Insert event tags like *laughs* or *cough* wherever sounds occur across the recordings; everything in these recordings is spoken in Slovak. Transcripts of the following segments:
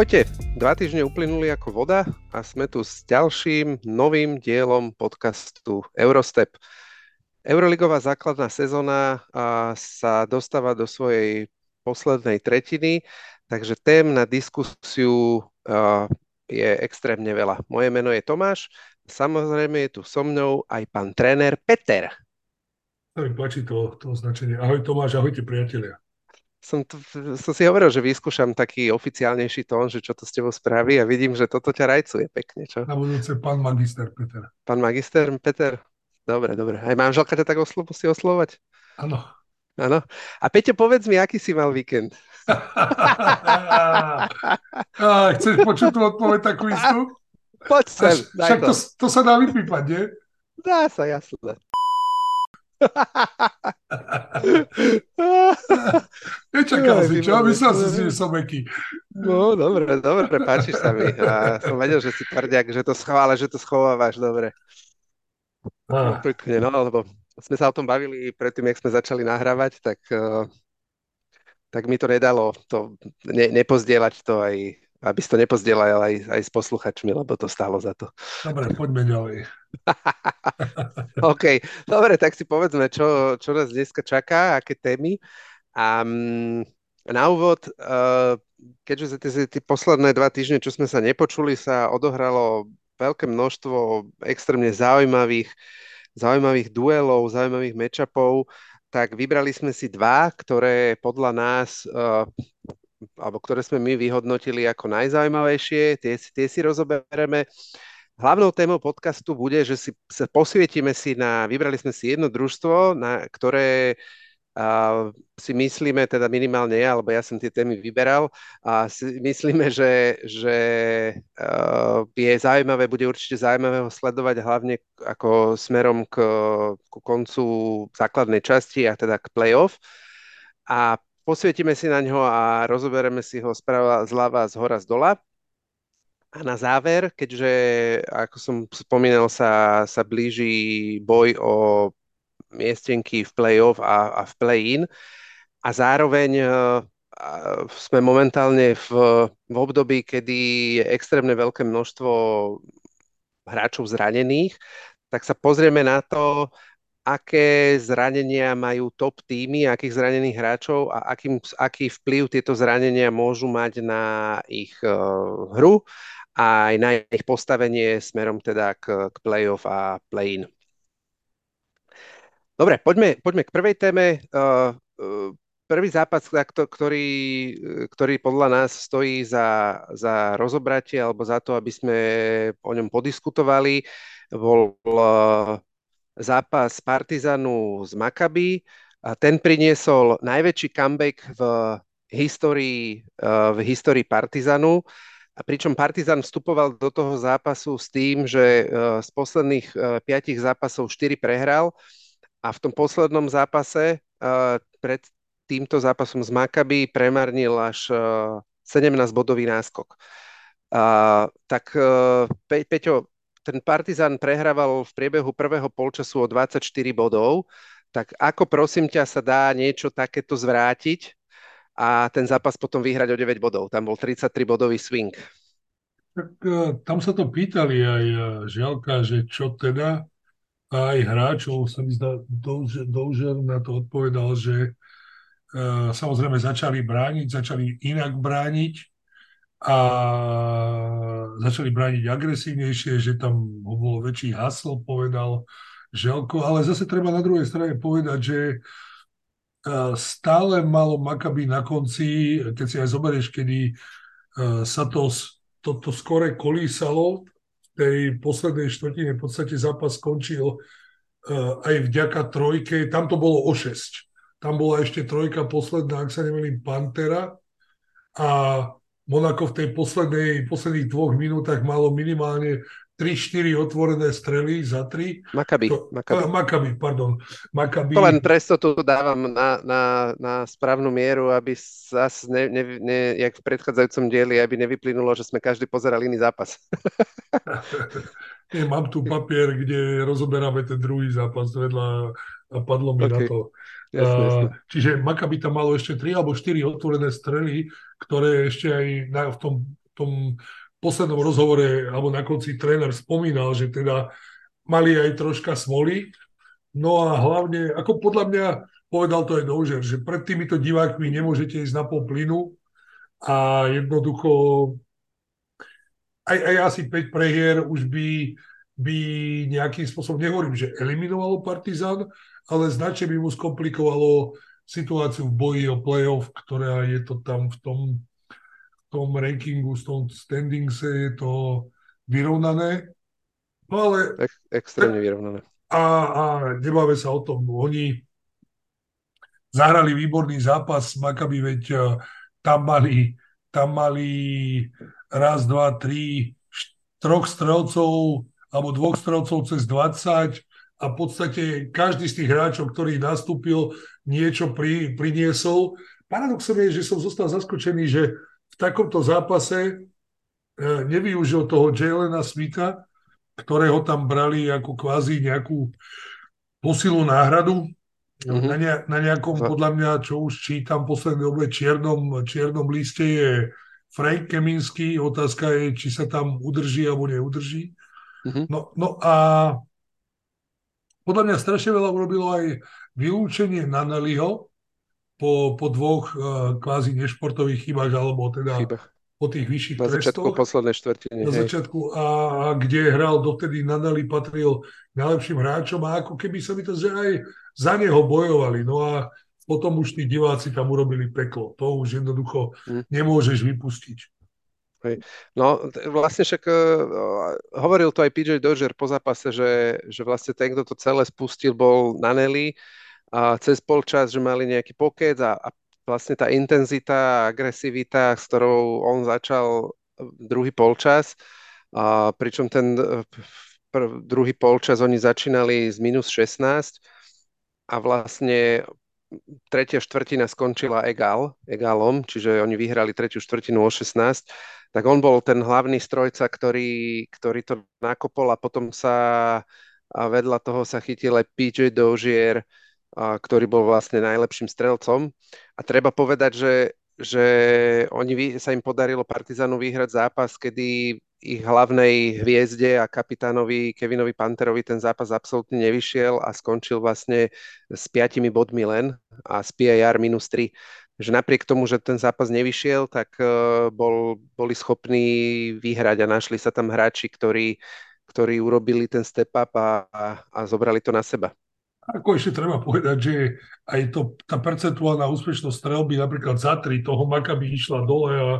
Ahojte, dva týždne uplynuli ako voda a sme tu s ďalším novým dielom podcastu Eurostep. Euroligová základná sezóna sa dostáva do svojej poslednej tretiny, takže tém na diskusiu je extrémne veľa. Moje meno je Tomáš, samozrejme je tu so mnou aj pán tréner Peter. Mi páči to, to označenie. Ahoj Tomáš, ahojte priatelia som, to, som si hovoril, že vyskúšam taký oficiálnejší tón, že čo to s tebou spraví a vidím, že toto ťa rajcuje pekne, čo? Na budúce pán magister Peter. Pán magister Peter? Dobre, dobre. Aj manželka ťa tak oslo- musí oslovať? Áno. Áno. A Peťo, povedz mi, aký si mal víkend? *laughs* a, chceš počuť tú odpoveď takú istú? Poď sem, Však to. To, to sa dá vypípať, nie? Dá sa, jasné. *laughs* Nečakal si, čo? Myslel si si, že som meký. No, dobre, dobre, páčiš sa mi. A som vedel, že si tvrdiak, že to schovále, že to schovávaš, dobre. Ah. Pekne, no, lebo sme sa o tom bavili predtým, jak sme začali nahrávať, tak, uh, tak mi to nedalo to ne, nepozdieľať to aj, aby si to nepozdielal aj, aj s posluchačmi, lebo to stálo za to. Dobre, poďme ďalej. *laughs* OK, dobre, tak si povedzme, čo, čo nás dneska čaká, aké témy. A um, na úvod, uh, keďže tie, tie posledné dva týždne, čo sme sa nepočuli, sa odohralo veľké množstvo extrémne zaujímavých, zaujímavých duelov, zaujímavých matchupov, tak vybrali sme si dva, ktoré podľa nás uh, alebo ktoré sme my vyhodnotili ako najzaujímavejšie, tie, tie si rozoberieme. Hlavnou témou podcastu bude, že si sa posvietime si na, vybrali sme si jedno družstvo, na ktoré a si myslíme, teda minimálne ja, alebo ja som tie témy vyberal, a si myslíme, že, že uh, je zaujímavé, bude určite zaujímavé ho sledovať hlavne ako smerom k, k koncu základnej časti a teda k playoff. A posvietime si na ňo a rozoberieme si ho sprava, zľava, z hora, z dola. A na záver, keďže, ako som spomínal, sa, sa blíži boj o miestenky v play-off a, a v play-in a zároveň uh, sme momentálne v, v období, kedy je extrémne veľké množstvo hráčov zranených, tak sa pozrieme na to, aké zranenia majú top týmy, akých zranených hráčov a akým, aký vplyv tieto zranenia môžu mať na ich uh, hru a aj na ich postavenie smerom teda k, k play-off a play-in. Dobre, poďme, poďme k prvej téme. Uh, uh, prvý zápas, ktorý, ktorý podľa nás stojí za, za rozobratie alebo za to, aby sme o ňom podiskutovali, bol zápas Partizanu z Maccabi. Ten priniesol najväčší comeback v histórii, v histórii Partizanu. A pričom Partizan vstupoval do toho zápasu s tým, že e, z posledných e, piatich zápasov 4 prehral a v tom poslednom zápase e, pred týmto zápasom z Maccabi premarnil až 17-bodový náskok. tak Pe- Peťo, ten Partizan prehrával v priebehu prvého polčasu o 24 bodov, tak ako prosím ťa sa dá niečo takéto zvrátiť a ten zápas potom vyhrať o 9 bodov. Tam bol 33 bodový swing. Tak e, tam sa to pýtali aj e, Žialka, že čo teda, aj hráčov sa mi zdá, Doužer na to odpovedal, že uh, samozrejme začali brániť, začali inak brániť a začali brániť agresívnejšie, že tam bol väčší hasl, povedal Želko, ale zase treba na druhej strane povedať, že stále malo Maccabi na konci, keď si aj zoberieš, kedy sa to, to, to skore kolísalo, v tej poslednej štvrtine v podstate zápas skončil aj vďaka trojke, tam to bolo o 6. Tam bola ešte trojka posledná, ak sa nemýlim, Pantera. A Monako v tej poslednej, posledných dvoch minútach malo minimálne 3-4 otvorené strely za 3. Makabi. To, Makabi. Makabi, pardon. Makabi. To len presto tu dávam na, na, na správnu mieru, aby zase, ne, ne, ne, jak v predchádzajúcom dieli, aby nevyplynulo, že sme každý pozerali iný zápas. *laughs* Mám tu papier, kde rozoberáme ten druhý zápas vedľa a padlo mi okay. na to. Jasne, jasne. Čiže Makabi tam malo ešte 3 alebo 4 otvorené strely, ktoré ešte aj na, v tom tom poslednom rozhovore, alebo na konci tréner spomínal, že teda mali aj troška smoly. No a hlavne, ako podľa mňa povedal to aj Dožer, že pred týmito divákmi nemôžete ísť na pol plynu a jednoducho aj, aj asi 5 prehier už by, by nejakým spôsobom, nehovorím, že eliminovalo Partizan, ale značne by mu skomplikovalo situáciu v boji o playoff, ktorá je to tam v tom, v tom rankingu, v tom standingse je to vyrovnané. No ale... Ek, extrémne vyrovnané. A, a nebáme sa o tom. Oni zahrali výborný zápas s Maccabi, veď uh, tam mali, tam mali raz, dva, tri, troch strelcov alebo dvoch strelcov cez 20 a v podstate každý z tých hráčov, ktorý nastúpil, niečo pri, priniesol. Paradoxom je, že som zostal zaskočený, že v takomto zápase e, nevyužil toho Jalena Smitha, ktorého tam brali ako kvázi nejakú posilu náhradu. Mm-hmm. Na, ne, na nejakom, podľa mňa, čo už čítam v poslednej dobe, čiernom, čiernom liste je Frank Keminsky. Otázka je, či sa tam udrží alebo neudrží. Mm-hmm. No, no a podľa mňa strašne veľa urobilo aj vylúčenie Naneliho po, po dvoch uh, kvázi nešportových chybách, alebo teda Chybách. po tých vyšších Na začiatku trestoch. poslednej štvrtiny. Na hej. začiatku a, a kde hral dovtedy Naneli patril najlepším hráčom a ako keby sa mi to, že aj za neho bojovali. No a potom už tí diváci tam urobili peklo. To už jednoducho hm. nemôžeš vypustiť. Hej. No vlastne však uh, hovoril to aj PJ Dodger po zápase, že, že vlastne ten, kto to celé spustil, bol Nanelli a cez polčas, že mali nejaký pokec a, a vlastne tá intenzita, agresivita, s ktorou on začal druhý polčas, a pričom ten prv, druhý polčas oni začínali z minus 16 a vlastne tretia štvrtina skončila egal, egalom, čiže oni vyhrali tretiu štvrtinu o 16 tak on bol ten hlavný strojca, ktorý, ktorý to nakopol a potom sa a vedľa toho sa chytil aj PJ Dozier, a, ktorý bol vlastne najlepším strelcom. A treba povedať, že, že oni, sa im podarilo Partizanu vyhrať zápas, kedy ich hlavnej hviezde a kapitánovi Kevinovi Panterovi ten zápas absolútne nevyšiel a skončil vlastne s piatimi bodmi len a z PIR minus 3 že napriek tomu, že ten zápas nevyšiel, tak uh, bol, boli schopní vyhrať a našli sa tam hráči, ktorí, ktorí urobili ten step up a, a, a zobrali to na seba. Ako ešte treba povedať, že aj to, tá percentuálna úspešnosť strelby napríklad za tri toho Makaby išla dole a,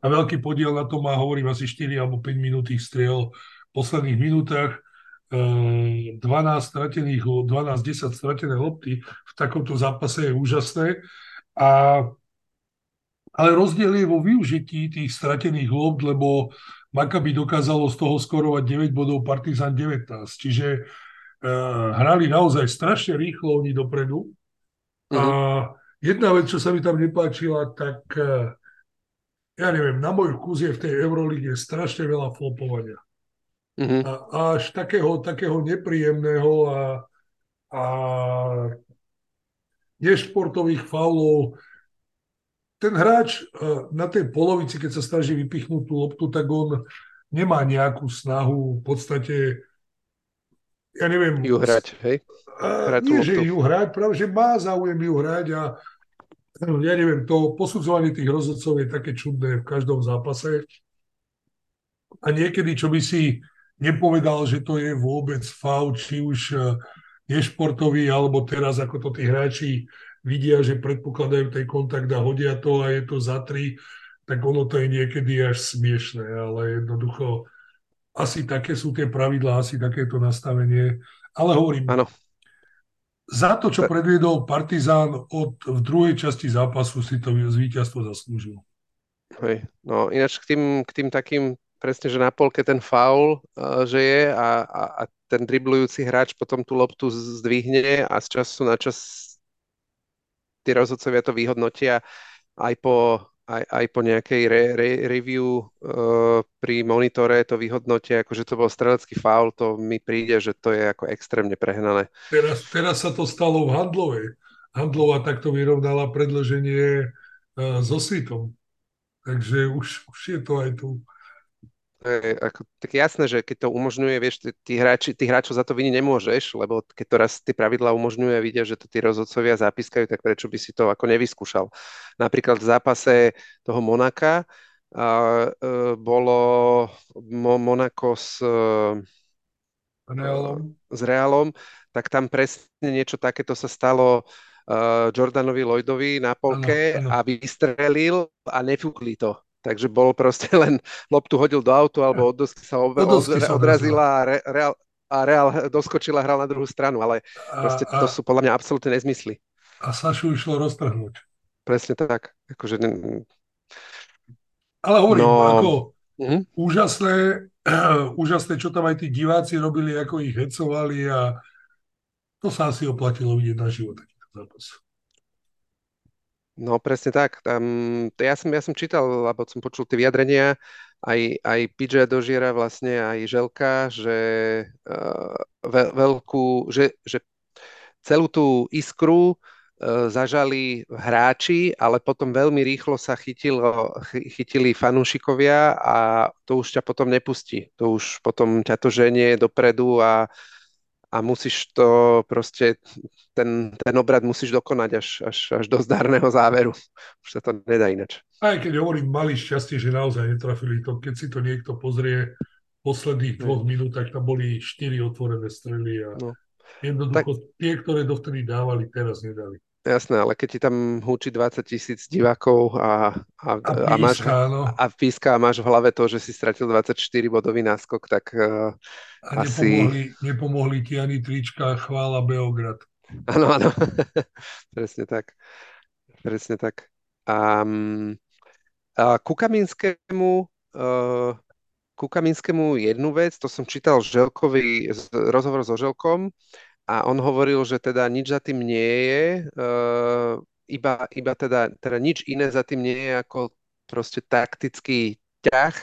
a veľký podiel na to má, hovorím, asi 4 alebo 5 minútých striel v posledných minútach. 12 stratených, 12-10 stratené lopty v takomto zápase je úžasné a, ale rozdiel je vo využití tých stratených lob, lebo Maccabi dokázalo z toho skorovať 9 bodov, Partizan 19. Čiže uh, hrali naozaj strašne rýchlo oni dopredu. A mhm. jedna vec, čo sa mi tam nepáčila, tak uh, ja neviem, na môj vkus je v tej Eurolíge strašne veľa flopovania. Uh-huh. A, až takého, takého nepríjemného a, a nešportových faulov. Ten hráč eh, na tej polovici, keď sa snaží vypichnúť tú loptu, tak on nemá nejakú snahu v podstate, ja neviem... Ju hrať, hej? Hrať nie, že ju hrať, práve, že má záujem ju hrať a ja neviem, to posudzovanie tých rozhodcov je také čudné v každom zápase. A niekedy, čo by si nepovedal, že to je vôbec faul, či už eh, nešportový, alebo teraz ako to tí hráči vidia, že predpokladajú tej kontakt a hodia to a je to za tri, tak ono to je niekedy až smiešné, ale jednoducho asi také sú tie pravidlá, asi takéto nastavenie. Ale hovorím, ano. za to, čo predviedol Partizán od, v druhej časti zápasu, si to víťazstvo zaslúžil. Hej. No ináč k tým, k tým takým presne, že na polke ten faul, uh, že je a, a, a ten driblujúci hráč potom tú loptu zdvihne a z času na čas tí rozhodcovia to vyhodnotia aj po, aj, aj po nejakej re, re, review uh, pri monitore to vyhodnotia, akože to bol strelecký faul, to mi príde, že to je ako extrémne prehnané. Teraz, teraz sa to stalo v Handlovej. Handlova takto vyrovnala predloženie uh, so Svitom Takže už, už je to aj tu. Je ako, tak jasné, že keď to umožňuje, vieš, tí, tí, hráči, tí hráčov za to vini nemôžeš, lebo keď to raz tie pravidla umožňuje a vidia, že to tí rozhodcovia zapískajú, tak prečo by si to ako nevyskúšal. Napríklad v zápase toho Monaka a, e, bolo Mo, Monako s, e, Reálom. s Realom, tak tam presne niečo takéto sa stalo uh, Jordanovi Lloydovi na polke Áno, áno. a vystrelil a nefúkli to. Takže bol proste *laughs* len loptu hodil do autu alebo od dosky sa, ob, Od odrazila a, re, Real, a Real *laughs* doskočila hral na druhú stranu, ale proste a, to sú podľa mňa absolútne nezmysly. a Sašu išlo roztrhnúť. Presne tak. Akože, Ale hovorím, no, ako mhm. úžasné, *clears throat* úžasné, čo tam aj tí diváci robili, ako ich hecovali a to sa asi oplatilo vidieť na život takýto zápas. No presne tak. To ja, som, ja som čítal, alebo som počul tie vyjadrenia, aj, aj PJ Dožiera vlastne, aj Želka, že uh, ve, veľkú, že, že celú tú iskru uh, zažali hráči, ale potom veľmi rýchlo sa chytilo, chy- chytili fanúšikovia a to už ťa potom nepustí. To už potom ťa to ženie dopredu a a musíš to proste, ten, ten obrad musíš dokonať až, až, až do zdárneho záveru. Už sa to nedá inač. Aj keď hovorím, mali šťastie, že naozaj netrafili to. Keď si to niekto pozrie v posledných dvoch minútach, tam boli štyri otvorené strely a No. jednoducho tie, ktoré dovtedy dávali, teraz nedali. Jasné, ale keď ti tam húči 20 tisíc divákov a, a, A a, máš, píska, no. a píska a máš v hlave to, že si stratil 24 bodový náskok, tak uh, A Asi- nepomohli, nepomohli ti ani trička chvála Beograd. áno, áno. *laughs* Presne tak. Presne tak. A, a ku Kaminskému, uh, ku Kaminskému jednu vec, to som čítal Želkovi, rozhovor so Želkom a on hovoril, že teda nič za tým nie je, uh, iba, iba teda, teda nič iné za tým nie je ako proste taktický ťah.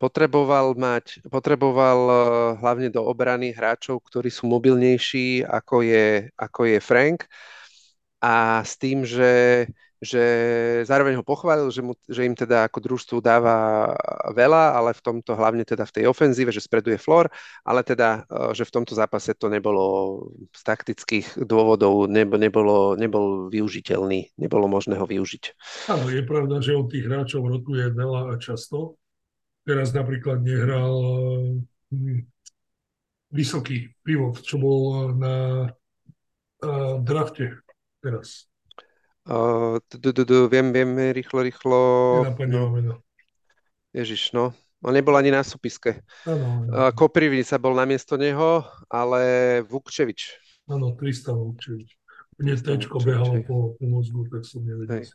Potreboval mať, potreboval uh, hlavne do obrany hráčov, ktorí sú mobilnejší, ako je, ako je Frank a s tým, že, že zároveň ho pochválil, že, mu, že im teda ako družstvu dáva veľa, ale v tomto hlavne teda v tej ofenzíve, že spredu je Flor, ale teda, eh, že v tomto zápase to nebolo z taktických dôvodov, nebo, nebolo, nebol využiteľný, nebolo možné ho využiť. Áno, je pravda, že on tých hráčov rotuje veľa a často. Teraz napríklad nehral hm, vysoký pivot, čo bol na drafte teraz. Viem, viem, rýchlo, rýchlo. Ježiš, no. On nebol ani na súpiske. Koprivnica bol namiesto neho, ale Vukčevič. áno, Tristan Vukčevič. Mne tečko behalo po, po mozgu, tak som nevedel.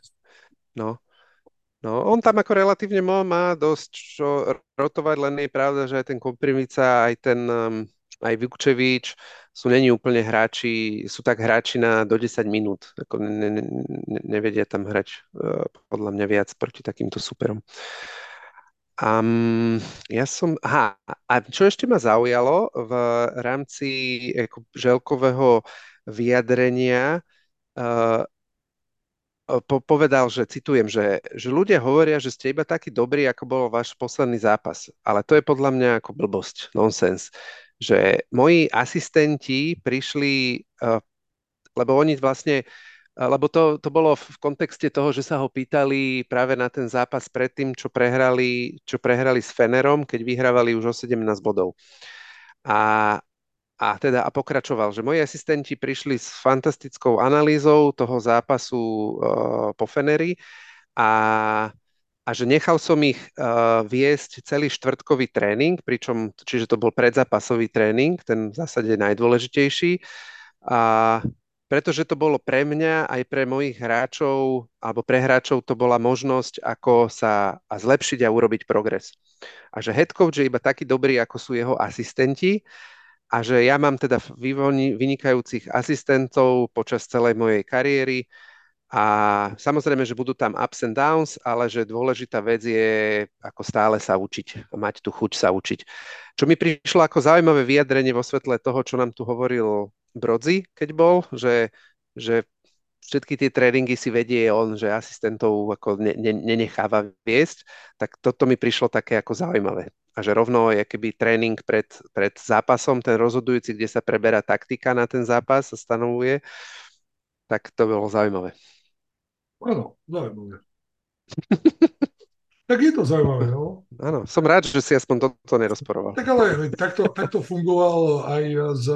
No. No, on tam ako relatívne má dosť čo rotovať, len je pravda, že aj ten Koprivica, aj ten um, aj Vukčevič sú není úplne hráči, sú tak hráči na do 10 minút. Ako ne, ne, ne, nevedia tam hrať uh, podľa mňa viac proti takýmto superom. Um, ja som, aha, a čo ešte ma zaujalo v rámci ako želkového vyjadrenia, uh, po, povedal, že citujem, že, že ľudia hovoria, že ste iba takí dobrí, ako bol váš posledný zápas. Ale to je podľa mňa ako blbosť, nonsens. Že moji asistenti prišli, uh, lebo oni vlastne, uh, lebo to, to bolo v kontexte toho, že sa ho pýtali práve na ten zápas predtým, čo prehrali, čo prehrali s Fenerom, keď vyhrávali už o 17 bodov. A, a teda a pokračoval, že moji asistenti prišli s fantastickou analýzou toho zápasu uh, po Feneri a, a že nechal som ich uh, viesť celý štvrtkový tréning, pričom, čiže to bol predzápasový tréning, ten v zásade najdôležitejší. A pretože to bolo pre mňa aj pre mojich hráčov alebo pre hráčov to bola možnosť, ako sa a zlepšiť a urobiť progres. A že head coach je iba taký dobrý, ako sú jeho asistenti a že ja mám teda vynikajúcich asistentov počas celej mojej kariéry a samozrejme, že budú tam ups and downs, ale že dôležitá vec je ako stále sa učiť a mať tú chuť sa učiť. Čo mi prišlo ako zaujímavé vyjadrenie vo svetle toho, čo nám tu hovoril Brodzi, keď bol, že, že všetky tie tréningy si vedie on, že asistentov ako ne, ne, nenecháva viesť, tak toto mi prišlo také ako zaujímavé. A že rovno je keby tréning pred, pred zápasom, ten rozhodujúci, kde sa preberá taktika na ten zápas a stanovuje, tak to bolo zaujímavé. Áno, zaujímavé. *laughs* tak je to zaujímavé, no. Áno, som rád, že si aspoň toto nerozporoval. Tak ale takto, takto fungoval aj z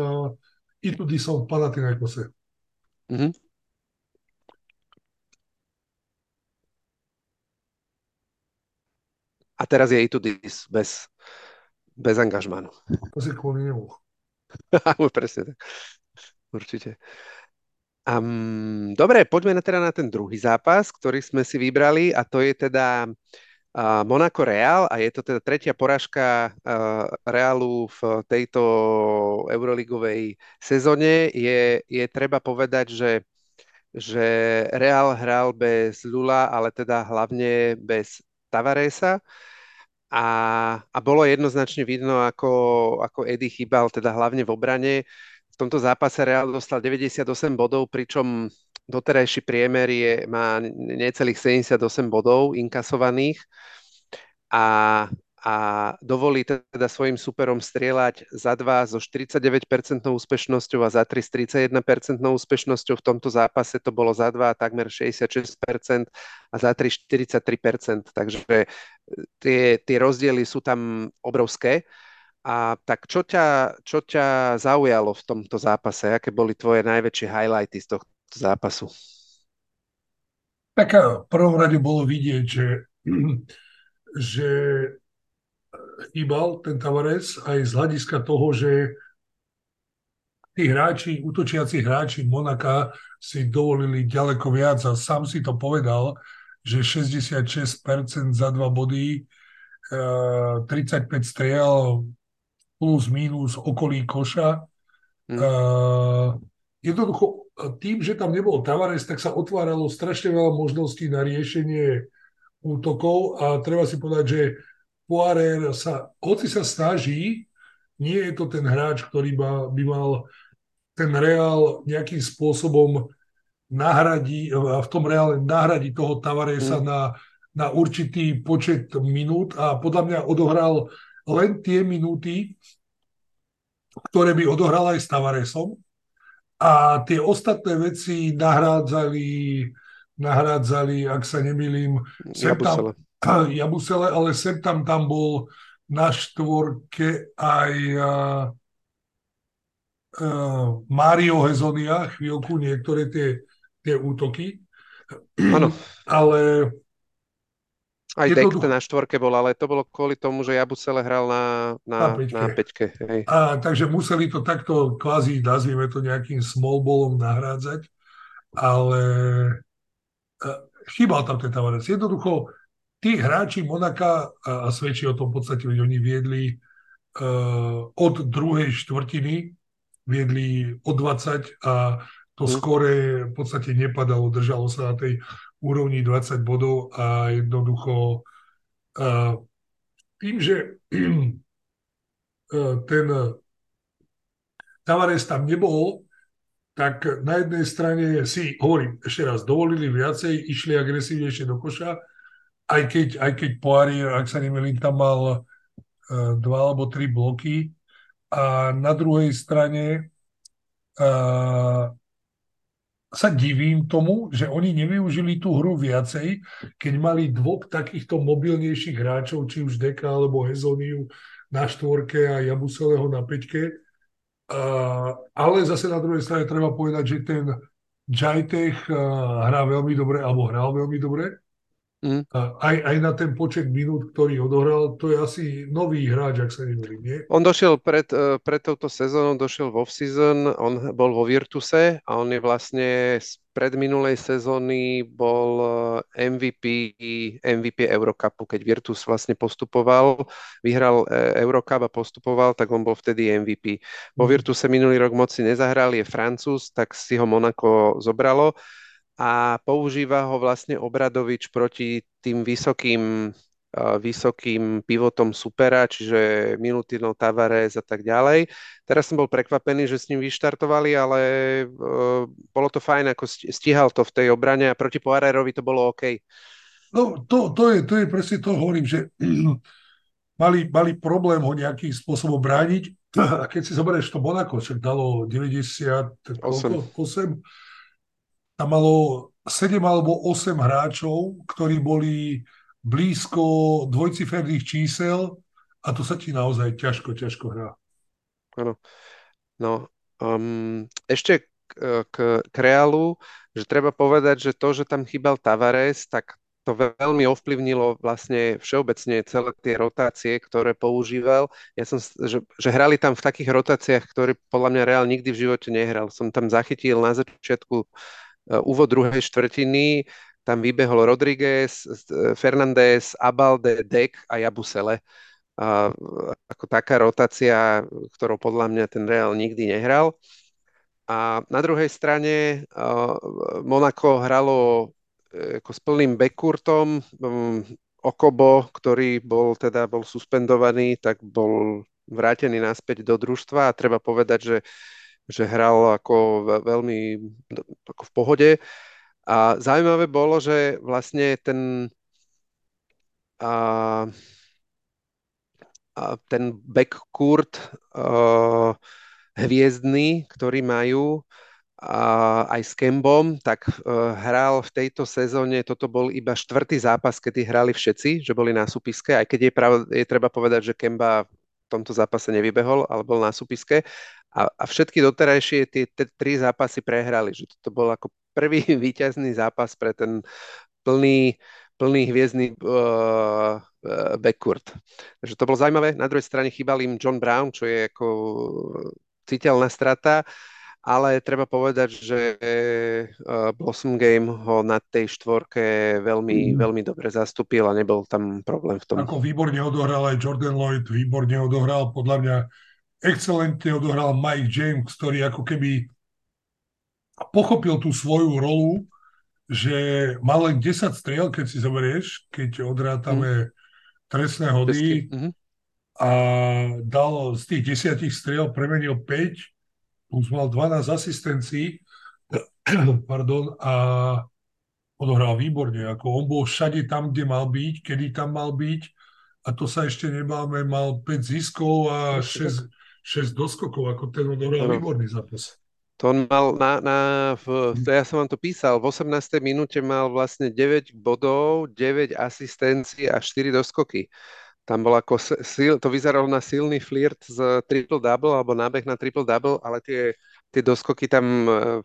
Itudisom v Panathinaikose. Mm-hmm. A teraz je Itudis bez, bez angažmánu. To si kvôli nemu. *laughs* Presne tak. Určite. Um, dobre, poďme na teda na ten druhý zápas, ktorý sme si vybrali a to je teda uh, Monaco Real a je to teda tretia porážka uh, Realu v tejto euroligovej sezóne. Je, je treba povedať, že, že Real hral bez Lula, ale teda hlavne bez Tavaresa a, a bolo jednoznačne vidno, ako, ako Eddie chýbal teda hlavne v obrane v tomto zápase Real dostal 98 bodov, pričom doterajší priemer je, má necelých 78 bodov inkasovaných a, a dovolí teda svojim superom strieľať za dva so 49% úspešnosťou a za 3 s 31% úspešnosťou. V tomto zápase to bolo za dva takmer 66% a za 3 43%. Takže tie, tie rozdiely sú tam obrovské. A tak čo ťa, čo ťa zaujalo v tomto zápase? Aké boli tvoje najväčšie highlighty z tohto zápasu? Tak v prvom rade bolo vidieť, že, *clears throat* že chýbal ten Tavares aj z hľadiska toho, že tí hráči, útočiaci hráči Monaka si dovolili ďaleko viac a sám si to povedal, že 66% za dva body, 35 eh, striel, plus minus okolí koša. Hmm. Uh, jednoducho tým, že tam nebol Tavares, tak sa otváralo strašne veľa možností na riešenie útokov a treba si povedať, že Poirier sa, hoci sa snaží, nie je to ten hráč, ktorý by, by mal ten Real nejakým spôsobom nahradí, v tom reále nahradí toho Tavaresa mm. na, na určitý počet minút a podľa mňa odohral len tie minúty, ktoré by odohral aj s Tavaresom a tie ostatné veci nahrádzali, nahrádzali, ak sa nemýlim, Jabusele. Tam, *clears throat* Jabusele, ale sem tam tam bol na štvorke aj uh, uh, Mario Hezonia, chvíľku niektoré tie, tie útoky. Áno. Ale aj Jednoducho... Dekte na štvorke bol, ale to bolo kvôli tomu, že Jabusele hral na, na, na peťke. Na peťke hej. A, takže museli to takto kvázi, nazvime to nejakým small ballom nahrádzať, ale uh, chýbal tam ten Tavares. Jednoducho, tí hráči Monaka, a, a svedčí o tom v podstate, že oni viedli uh, od druhej štvrtiny, viedli o 20 a to mm. skore v podstate nepadalo, držalo sa na tej úrovni 20 bodov a jednoducho uh, tým, že uh, *clears throat* ten Tavares tam nebol, tak na jednej strane si, hovorím ešte raz, dovolili viacej, išli agresívnejšie do koša, aj keď, aj keď Poirier, ak sa nemýlim, tam mal uh, dva alebo tri bloky. A na druhej strane uh, sa divím tomu, že oni nevyužili tú hru viacej, keď mali dvoch takýchto mobilnejších hráčov, či už Deka alebo Hezoniu na štvorke a Jabuseleho na peťke. Uh, ale zase na druhej strane treba povedať, že ten Jajtech uh, hrá veľmi dobre, alebo hral veľmi dobre. Mm. Aj, aj na ten počet minút, ktorý odohral, to je asi nový hráč, ak sa nemýlim, nie? On došiel pred, e, pred touto sezónou, došiel v off-season, on bol vo Virtuse a on je vlastne z predminulej sezóny bol e, MVP, MVP Eurocupu, keď Virtus vlastne postupoval, vyhral e, Eurocup a postupoval, tak on bol vtedy MVP. Vo mm. Virtuse minulý rok moci nezahral, je Francúz, tak si ho Monako zobralo a používa ho vlastne Obradovič proti tým vysokým vysokým pivotom supera, čiže Minutino, Tavares a tak ďalej. Teraz som bol prekvapený, že s ním vyštartovali, ale bolo to fajn, ako stíhal to v tej obrane a proti Poirerovi to bolo OK. No to, to, je, to je presne to, hovorím, že *clears throat* mali, mali problém ho nejakým spôsobom brániť. *clears throat* A keď si zoberieš to Monako, však dalo 98, 8, tam malo 7 alebo 8 hráčov, ktorí boli blízko dvojciferných čísel a to sa ti naozaj ťažko, ťažko hrá. Áno. No, um, ešte k, k, Realu, že treba povedať, že to, že tam chýbal Tavares, tak to veľmi ovplyvnilo vlastne všeobecne celé tie rotácie, ktoré používal. Ja som, že, že hrali tam v takých rotáciách, ktoré podľa mňa Real nikdy v živote nehral. Som tam zachytil na začiatku úvod druhej štvrtiny, tam vybehol Rodriguez, Fernández, Abalde, Dek a Jabusele. Uh, ako taká rotácia, ktorou podľa mňa ten Real nikdy nehral. A na druhej strane uh, Monako hralo ako s plným backcourtom. Um, Okobo, ktorý bol teda bol suspendovaný, tak bol vrátený naspäť do družstva a treba povedať, že, že hral ako veľmi ako v pohode. A zaujímavé bolo, že vlastne ten a, a ten backcourt a, hviezdny, ktorý majú, a aj s Kembom, tak uh, hral v tejto sezóne, toto bol iba štvrtý zápas, kedy hrali všetci, že boli na súpiske, aj keď je, prav, je treba povedať, že Kemba v tomto zápase nevybehol, ale bol na súpiske. A, a všetky doterajšie tie, tie tri zápasy prehrali, že toto bol ako prvý *laughs* víťazný zápas pre ten plný, plný hviezdny uh, uh, backcourt. Takže to bolo zaujímavé. Na druhej strane chýbal im John Brown, čo je ako citeľná strata ale treba povedať, že uh, Blossom Game ho na tej štvorke veľmi, mm. veľmi dobre zastúpil a nebol tam problém v tom. Ako výborne odohral aj Jordan Lloyd, výborne odohral, podľa mňa excelentne odohral Mike James, ktorý ako keby pochopil tú svoju rolu, že mal len 10 striel, keď si zoberieš, keď odrátame mm. trestné hody mm-hmm. a dal z tých desiatich striel, premenil 5 plus mal 12 asistencií *clears throat* pardon, a odohral výborne. Ako on bol všade tam, kde mal byť, kedy tam mal byť a to sa ešte nebáme, mal 5 ziskov a 6, 6 doskokov, ako ten odohral výborný zápas. To on mal na, na v, to ja som vám to písal, v 18. minúte mal vlastne 9 bodov, 9 asistencií a 4 doskoky. Tam bol ako sil, to vyzeralo na silný flirt z triple-double alebo nábeh na triple-double, ale tie, tie doskoky tam uh,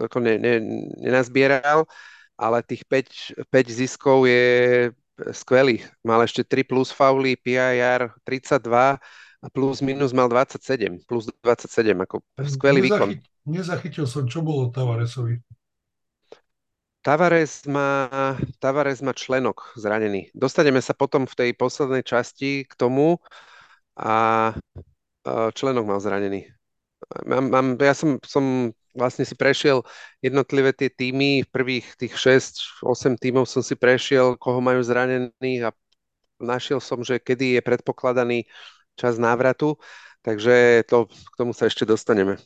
ako ne, ne, nenazbieral, ale tých 5, 5 ziskov je skvelých. Mal ešte 3 plus fauly, PIR 32 a plus minus mal 27, plus 27, ako skvelý výkon. Nezachytil som, čo bolo Tavaresovi. Tavares má, Tavares má členok zranený. Dostaneme sa potom v tej poslednej časti k tomu a členok mal zranený. Mám, mám, ja som, som vlastne si prešiel jednotlivé tie týmy, prvých tých 6-8 týmov som si prešiel, koho majú zranených a našiel som, že kedy je predpokladaný čas návratu, takže to, k tomu sa ešte dostaneme.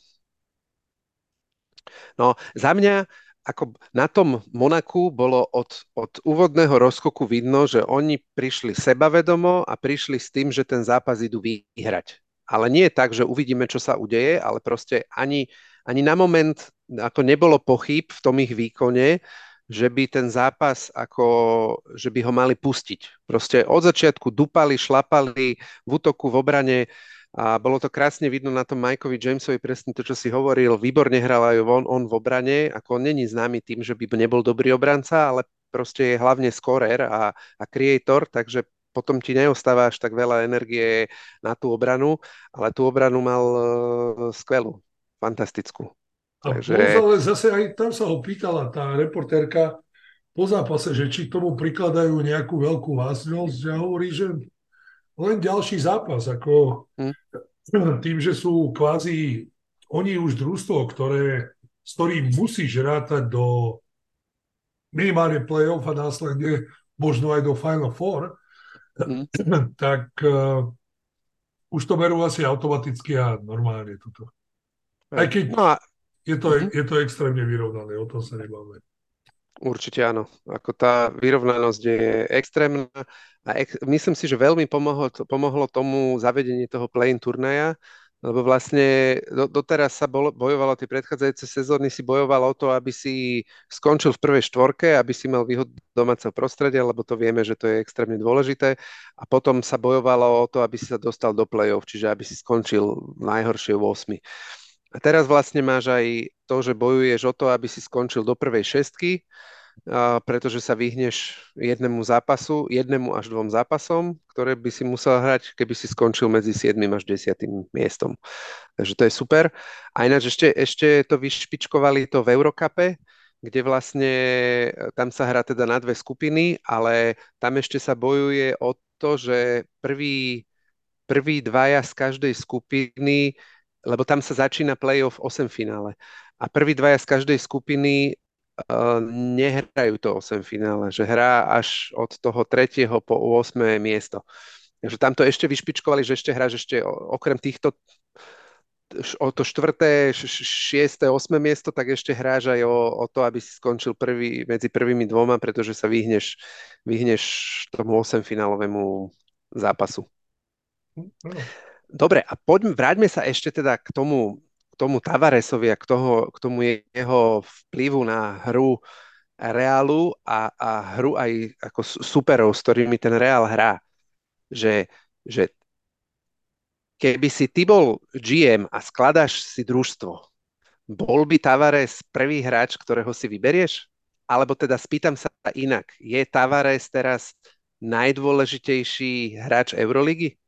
No, za mňa ako na tom Monaku bolo od, od úvodného rozkoku vidno, že oni prišli sebavedomo a prišli s tým, že ten zápas idú vyhrať. Ale nie je tak, že uvidíme, čo sa udeje, ale proste ani, ani na moment ako nebolo pochyb v tom ich výkone, že by ten zápas ako, že by ho mali pustiť. Proste od začiatku dupali, šlapali v útoku, v obrane, a bolo to krásne vidno na tom Mikeovi Jamesovi, presne to, čo si hovoril. Výborne hral aj on, on v obrane, ako on není známy tým, že by nebol dobrý obranca, ale proste je hlavne scorer a, a creator, takže potom ti neostáva až tak veľa energie na tú obranu, ale tú obranu mal uh, skvelú, fantastickú. A Takže... ale zase aj tam sa ho pýtala tá reportérka po zápase, že či k tomu prikladajú nejakú veľkú vážnosť a hovorí, že len ďalší zápas. Ako hmm. Tým, že sú kvázi oni už družstvo, ktoré, s ktorým musíš rátať do minimálne play-off a následne možno aj do Final Four, mm. *clears throat* tak uh, už to berú asi automaticky a normálne toto. Aj keď no a... je, to, mm-hmm. je to extrémne vyrovnané, o tom sa nebavíme. Určite áno. Ako tá vyrovnanosť je extrémna a ex- myslím si, že veľmi pomohlo, pomohlo tomu zavedenie toho play-in turnaja, lebo vlastne do, doteraz sa bol, bojovalo, tie predchádzajúce sezóny si bojoval o to, aby si skončil v prvej štvorke, aby si mal výhod domáceho prostredia, lebo to vieme, že to je extrémne dôležité. A potom sa bojovalo o to, aby si sa dostal do play-off, čiže aby si skončil najhoršie v 8. A teraz vlastne máš aj to, že bojuješ o to, aby si skončil do prvej šestky, pretože sa vyhneš jednému zápasu, jednému až dvom zápasom, ktoré by si musel hrať, keby si skončil medzi 7. až 10. miestom. Takže to je super. A ináč ešte, ešte to vyšpičkovali to v Eurokape, kde vlastne e, tam sa hrá teda na dve skupiny, ale tam ešte sa bojuje o to, že prvý, prvý dvaja z každej skupiny, lebo tam sa začína playoff 8 finále. A prvý dvaja z každej skupiny nehrajú to 8 finále, že hrá až od toho 3. po 8. miesto. Takže tam to ešte vyšpičkovali, že ešte hráš ešte okrem týchto o to štvrté, šiesté, osme miesto, tak ešte hráš aj o, o to, aby si skončil prvý, medzi prvými dvoma, pretože sa vyhneš, vyhneš tomu 8 finálovému zápasu. Dobre, a poďme, vráťme sa ešte teda k tomu tomu Tavaresovi a k, toho, k tomu jeho vplyvu na hru Realu a, a hru aj ako superov, s ktorými ten Real hrá. Že, že keby si ty bol GM a skladáš si družstvo, bol by Tavares prvý hráč, ktorého si vyberieš? Alebo teda spýtam sa inak, je Tavares teraz najdôležitejší hráč Euroligy?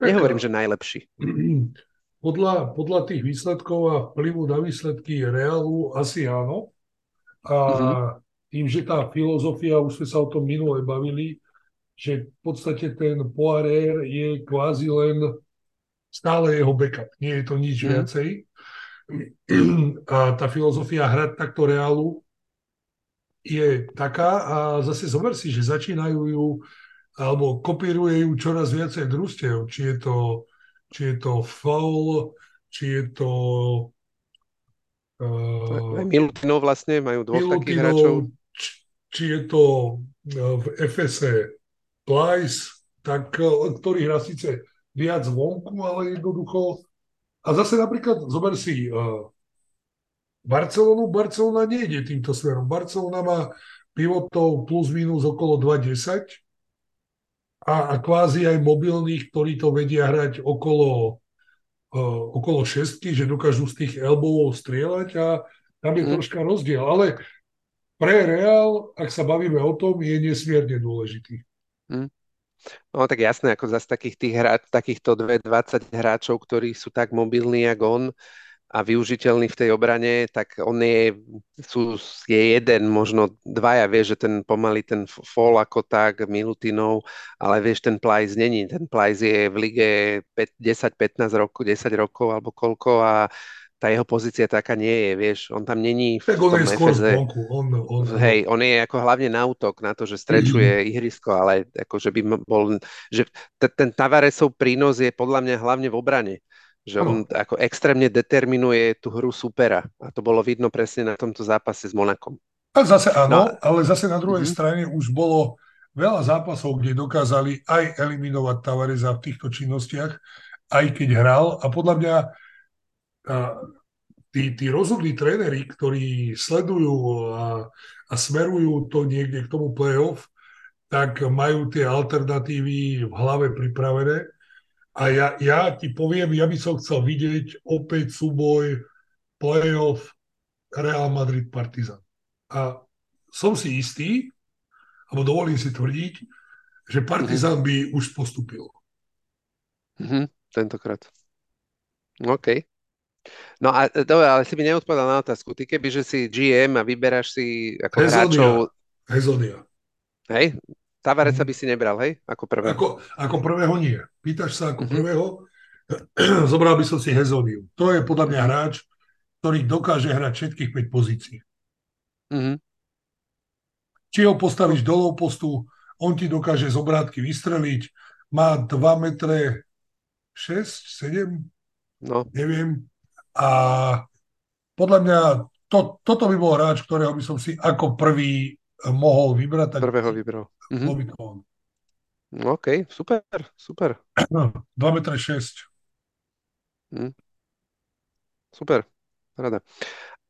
Nehovorím, že najlepší. *clears throat* Podľa, podľa tých výsledkov a vplyvu na výsledky Realu asi áno. A uh-huh. tým, že tá filozofia, už sme sa o tom minule bavili, že v podstate ten Poirier je kvázi len stále jeho backup. Nie je to nič uh-huh. viacej. *clears throat* A tá filozofia hrať takto Realu je taká a zase zober si, že začínajú ju alebo kopíruje ju čoraz viacej družstiev, či je to či je to foul, či je to... Uh, Milutinov vlastne, majú dvoch Milutinov, takých hráčov. Či, či je to uh, v FSE Plyce, tak, uh, ktorý hrá síce viac vonku, ale jednoducho... A zase napríklad, zober si uh, Barcelonu, Barcelona nejde týmto smerom. Barcelona má pivotov plus minus okolo 2,10 a, a kvázi aj mobilných, ktorí to vedia hrať okolo, uh, okolo šestky, že dokážu z tých elbowov strieľať a tam je mm. troška rozdiel. Ale pre Real, ak sa bavíme o tom, je nesmierne dôležitý. Mm. No tak jasné, ako zase takých tých hráč, takýchto 20 hráčov, ktorí sú tak mobilní ako on, a využiteľný v tej obrane, tak on je, sú, je jeden, možno dvaja, vieš, že ten pomaly ten fall ako tak, Milutinov, ale vieš, ten Plajs není. Ten Plajs je v lige 10-15 rokov, 10 rokov alebo koľko a tá jeho pozícia taká nie je, vieš, on tam není v tak on je skôr zvonku, on, on, hej, on je ako hlavne na útok, na to, že strečuje mm-hmm. ihrisko, ale ako, že by bol, že ten Tavaresov prínos je podľa mňa hlavne v obrane, že on ako extrémne determinuje tú hru supera. A to bolo vidno presne na tomto zápase s Monakom. A zase áno, no. ale zase na druhej mm-hmm. strane už bolo veľa zápasov, kde dokázali aj eliminovať Tavareza v týchto činnostiach, aj keď hral. A podľa mňa a, tí, tí rozhodní tréneri, ktorí sledujú a, a smerujú to niekde k tomu play-off, tak majú tie alternatívy v hlave pripravené a ja, ja ti poviem, ja by som chcel vidieť opäť súboj playoff Real Madrid Partizan. A som si istý, alebo dovolím si tvrdiť, že Partizan by už postupil. Mm-hmm, tentokrát. OK. No a dobre, ale si mi neodpovedal na otázku. Ty keby, že si GM a vyberáš si ako Hezonia. hráčov... Hezonia. Hej, Tavareca mhm. by si nebral, hej? Ako prvého. Ako, ako prvého nie. Pýtaš sa ako mm-hmm. prvého, *clears throat* zobral by som si Hezoniu. To je podľa mňa hráč, ktorý dokáže hrať všetkých 5 pozícií. Mm-hmm. Či ho postavíš do low postu, on ti dokáže z obrátky vystreliť, má 2 metre 6, 7, no. neviem. A podľa mňa to, toto by bol hráč, ktorého by som si ako prvý mohol vybrať. Tak Prvého vybral. Mhm. Mm-hmm. OK, super, super. 2 m 6. Mm. Super, rada.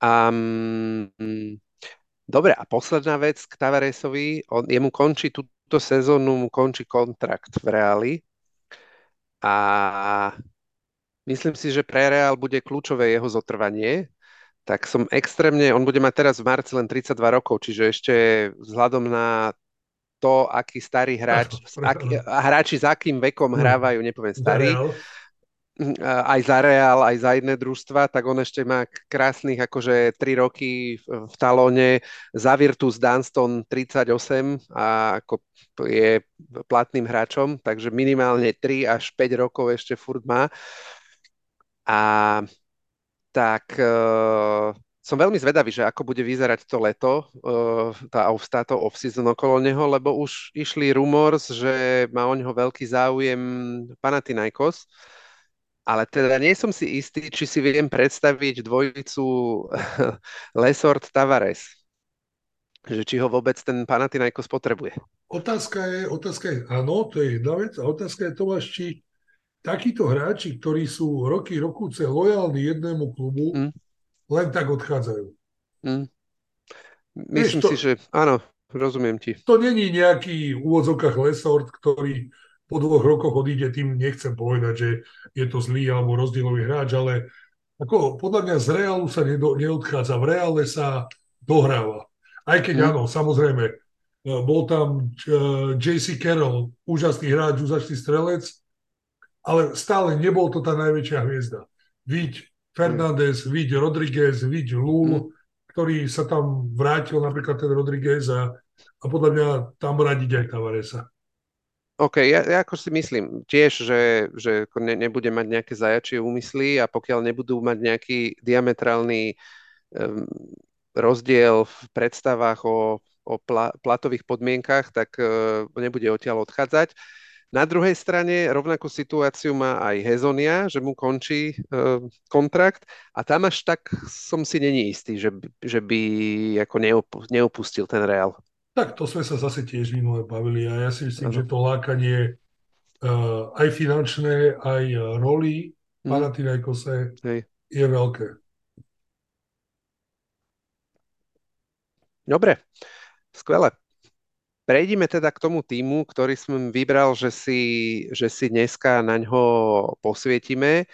Um, dobre, a posledná vec k Tavaresovi, on, jemu končí túto sezónu, mu končí kontrakt v Reáli a myslím si, že pre Reál bude kľúčové jeho zotrvanie, tak som extrémne, on bude mať teraz v marci len 32 rokov, čiže ešte vzhľadom na to, aký starý hráč, *laughs* aký, hráči s akým vekom hm. hrávajú, nepoviem starý, aj za Real, aj za iné družstva, tak on ešte má krásnych akože 3 roky v talóne, za Virtus Dunston 38 a ako je platným hráčom, takže minimálne 3 až 5 rokov ešte furt má. A tak uh, som veľmi zvedavý, že ako bude vyzerať to leto, uh, tá, táto off-season okolo neho, lebo už išli rumors, že má o neho veľký záujem Panathinaikos, ale teda nie som si istý, či si viem predstaviť dvojicu *laughs* Lesort Tavares. Že či ho vôbec ten Panathinaikos potrebuje. Otázka je, otázka je, áno, to je jedna vec. A otázka je, Tomáš, či takíto hráči, ktorí sú roky, rokúce lojálni jednému klubu, mm. len tak odchádzajú. Mm. Myslím Vieš, to, si, že áno, rozumiem ti. To není nejaký úvodzokách Lesort, ktorý po dvoch rokoch odíde, tým nechcem povedať, že je to zlý alebo rozdielový hráč, ale ako podľa mňa z Reálu sa nedo, neodchádza, v Reále sa dohráva. Aj keď mm. áno, samozrejme, e, bol tam e, JC Carroll, úžasný hráč, úžasný strelec, ale stále nebol to tá najväčšia hviezda. Viď Fernández, mm. viď Rodriguez, viď Lul, mm. ktorý sa tam vrátil, napríklad ten Rodriguez a, a podľa mňa tam radiť aj Tavaresa. OK, ja, ja ako si myslím tiež, že, že ne, nebude mať nejaké zajačie úmysly a pokiaľ nebudú mať nejaký diametrálny um, rozdiel v predstavách o, o pla, platových podmienkach, tak uh, nebude odtiaľ odchádzať. Na druhej strane rovnakú situáciu má aj Hezonia, že mu končí uh, kontrakt a tam až tak som si není istý, že, že by ako neopustil ten Real. Tak to sme sa zase tiež minule bavili a ja si myslím, ano. že to lákanie uh, aj finančné, aj uh, roli hmm. Panathinaikose je veľké. Dobre, skvelé. Prejdime teda k tomu týmu, ktorý som vybral, že si, že si dneska na ňo posvietime.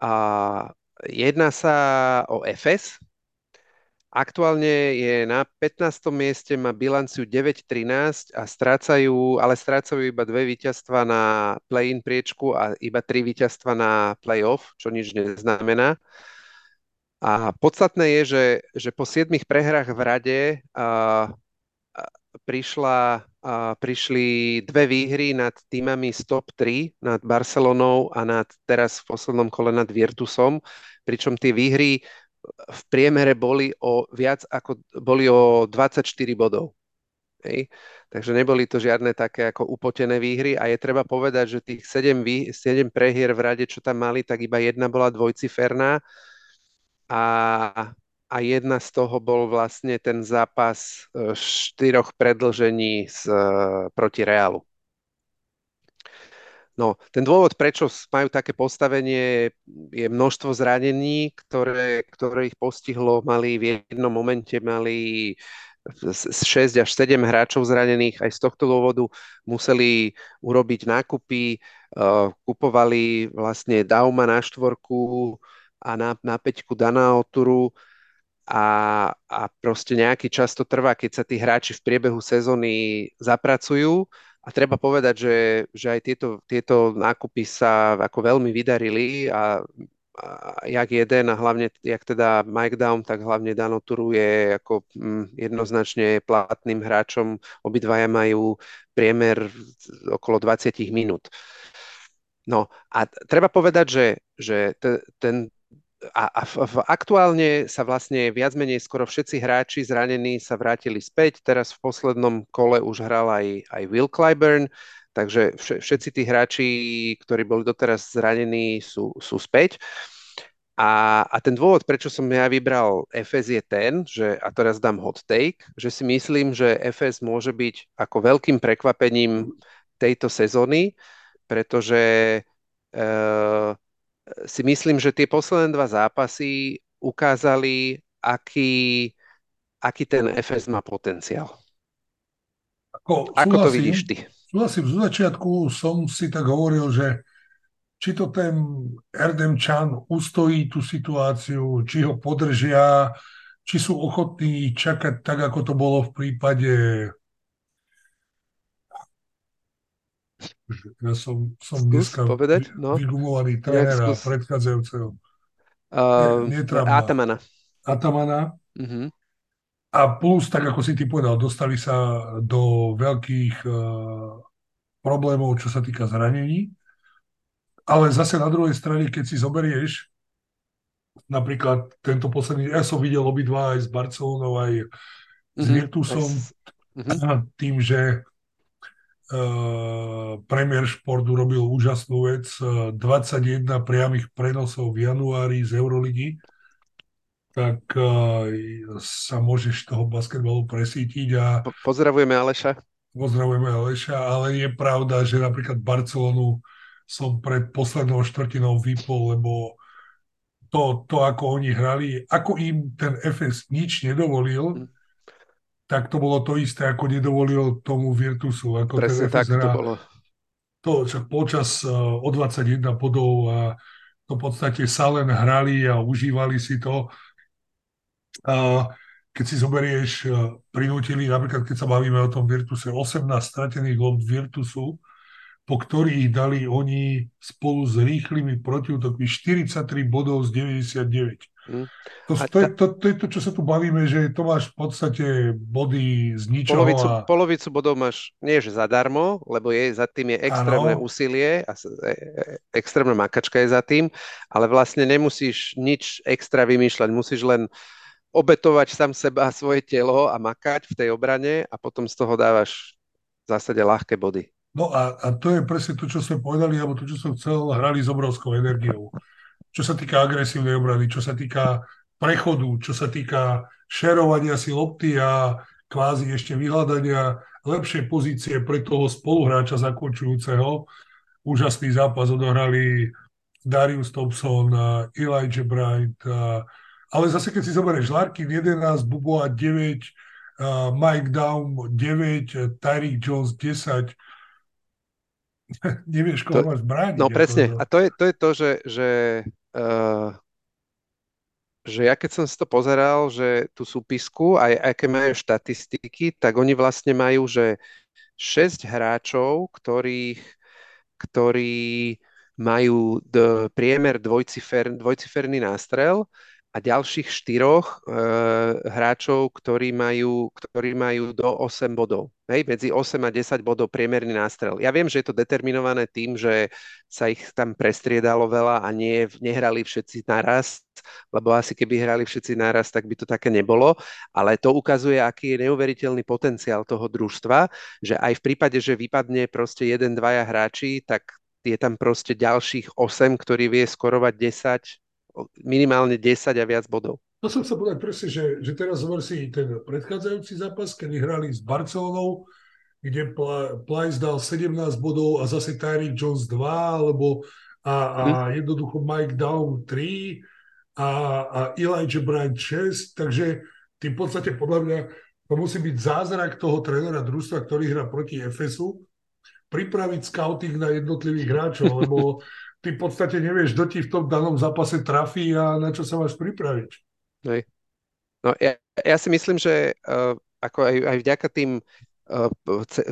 A jedná sa o FS, Aktuálne je na 15. mieste, má bilanciu 9-13 a strácajú, ale strácajú iba dve víťazstva na play-in priečku a iba tri víťazstva na play-off, čo nič neznamená. A podstatné je, že, že po 7 prehrách v rade a prišla, a prišli dve výhry nad týmami z top 3, nad Barcelonou a nad teraz v poslednom kole nad Virtusom, pričom tie výhry v priemere boli o viac ako boli o 24 bodov. Hej. Takže neboli to žiadne také ako upotené výhry a je treba povedať, že tých 7, vý, 7 prehier v rade, čo tam mali, tak iba jedna bola dvojciferná a, a jedna z toho bol vlastne ten zápas e, štyroch predlžení z, e, proti Reálu. No, ten dôvod, prečo majú také postavenie, je množstvo zranení, ktoré, ktoré ich postihlo. Mali v jednom momente mali 6 až 7 hráčov zranených. Aj z tohto dôvodu museli urobiť nákupy, uh, kupovali vlastne Dauma na štvorku a na, na peťku Dana Oturu a, a proste nejaký čas to trvá, keď sa tí hráči v priebehu sezóny zapracujú a treba povedať, že, že aj tieto, tieto nákupy sa ako veľmi vydarili a, a jak jeden a hlavne, jak teda Mike Down, tak hlavne Dano Turu je ako mm, jednoznačne platným hráčom. Obidvaja majú priemer okolo 20 minút. No a treba povedať, že, že te, ten a, a v, v, aktuálne sa vlastne viac menej skoro všetci hráči zranení sa vrátili späť. Teraz v poslednom kole už hral aj, aj Will Clyburn, takže všetci tí hráči, ktorí boli doteraz zranení, sú, sú späť. A, a ten dôvod, prečo som ja vybral FS je ten, že, a teraz dám hot take, že si myslím, že FS môže byť ako veľkým prekvapením tejto sezóny, pretože uh, si myslím, že tie posledné dva zápasy ukázali, aký, aký ten FS má potenciál. Ako, Ako to vidíš ty? Súhlasím, z začiatku som si tak hovoril, že či to ten Erdem Chan ustojí tú situáciu, či ho podržia, či sú ochotní čakať tak, ako to bolo v prípade Ja som, som dneska povedať, no. vygumovaný trénera predchádzajúceho. Uh, Atamana. Atamana. Uh-huh. A plus, tak ako si ty povedal, dostali sa do veľkých uh, problémov, čo sa týka zranení. Ale zase na druhej strane, keď si zoberieš napríklad tento posledný, ja som videl obidva aj s Barcelonou, aj s mhm. Virtusom, uh-huh. *clears throat* tým, že Uh, Premier Šport urobil úžasnú vec. Uh, 21 priamých prenosov v januári z Euroligy. Tak uh, sa môžeš toho basketbalu presítiť. A pozdravujeme Aleša. Pozdravujeme Aleša, ale je pravda, že napríklad Barcelonu som pred poslednou štvrtinou vypol, lebo to, to, ako oni hrali, ako im ten FS nič nedovolil, mm tak to bolo to isté, ako nedovolil tomu Virtusu. Ako Presne tak to bolo. To, čo počas uh, o 21 bodov a to v podstate sa len hrali a užívali si to. A keď si zoberieš, uh, prinútili, napríklad keď sa bavíme o tom Virtuse, 18 stratených lob Virtusu, po ktorých dali oni spolu s rýchlymi protiútokmi 43 bodov z 99. Mm. To, to, je, to, to je to, čo sa tu bavíme, že to máš v podstate body z ničoho. Polovicu, a... polovicu bodov máš nie že zadarmo, lebo je za tým je extrémne ano. úsilie a e, e, extrémna makačka je za tým, ale vlastne nemusíš nič extra vymýšľať, musíš len obetovať sám seba a svoje telo a makať v tej obrane a potom z toho dávaš v zásade ľahké body. No a, a to je presne to, čo sme povedali, alebo to, čo som chcel, hrali s obrovskou energiou čo sa týka agresívnej obrany, čo sa týka prechodu, čo sa týka šerovania si lopty a kvázi ešte vyhľadania lepšej pozície pre toho spoluhráča zakončujúceho. Úžasný zápas odohrali Darius Thompson, Elijah Bright, ale zase keď si zoberieš Larkin 11, Buboa 9, Mike Down 9, Tyreek Jones 10, *laughs* nevieš, koho to, máš brániť. No presne, a to je to, je to že, že uh, že ja keď som si to pozeral, že tú súpisku, aj aké majú štatistiky, tak oni vlastne majú, že 6 hráčov, ktorých, ktorí majú d- priemer dvojcifer, dvojciferný nástrel a ďalších štyroch e, hráčov, ktorí majú, ktorí majú do 8 bodov. Hej, medzi 8 a 10 bodov priemerný nástrel. Ja viem, že je to determinované tým, že sa ich tam prestriedalo veľa a nie, nehrali všetci naraz, lebo asi keby hrali všetci naraz, tak by to také nebolo. Ale to ukazuje, aký je neuveriteľný potenciál toho družstva, že aj v prípade, že vypadne proste jeden, dvaja hráči, tak je tam proste ďalších 8, ktorí vie skorovať 10, minimálne 10 a viac bodov. To som sa povedať presne, že, že teraz zober si ten predchádzajúci zápas, kedy hrali s Barcelonou, kde Plyce dal 17 bodov a zase Tyreek Jones 2, alebo a, a hm. jednoducho Mike Down 3 a, a Elijah Bryant 6, takže tým v podstate podľa mňa to musí byť zázrak toho trénera družstva, ktorý hrá proti FSU, pripraviť scouting na jednotlivých hráčov, lebo *laughs* ty v podstate nevieš, kto ti v tom danom zápase trafí a na čo sa máš pripraviť. Hej. No ja, ja si myslím, že uh, ako aj, aj vďaka tým uh, ce,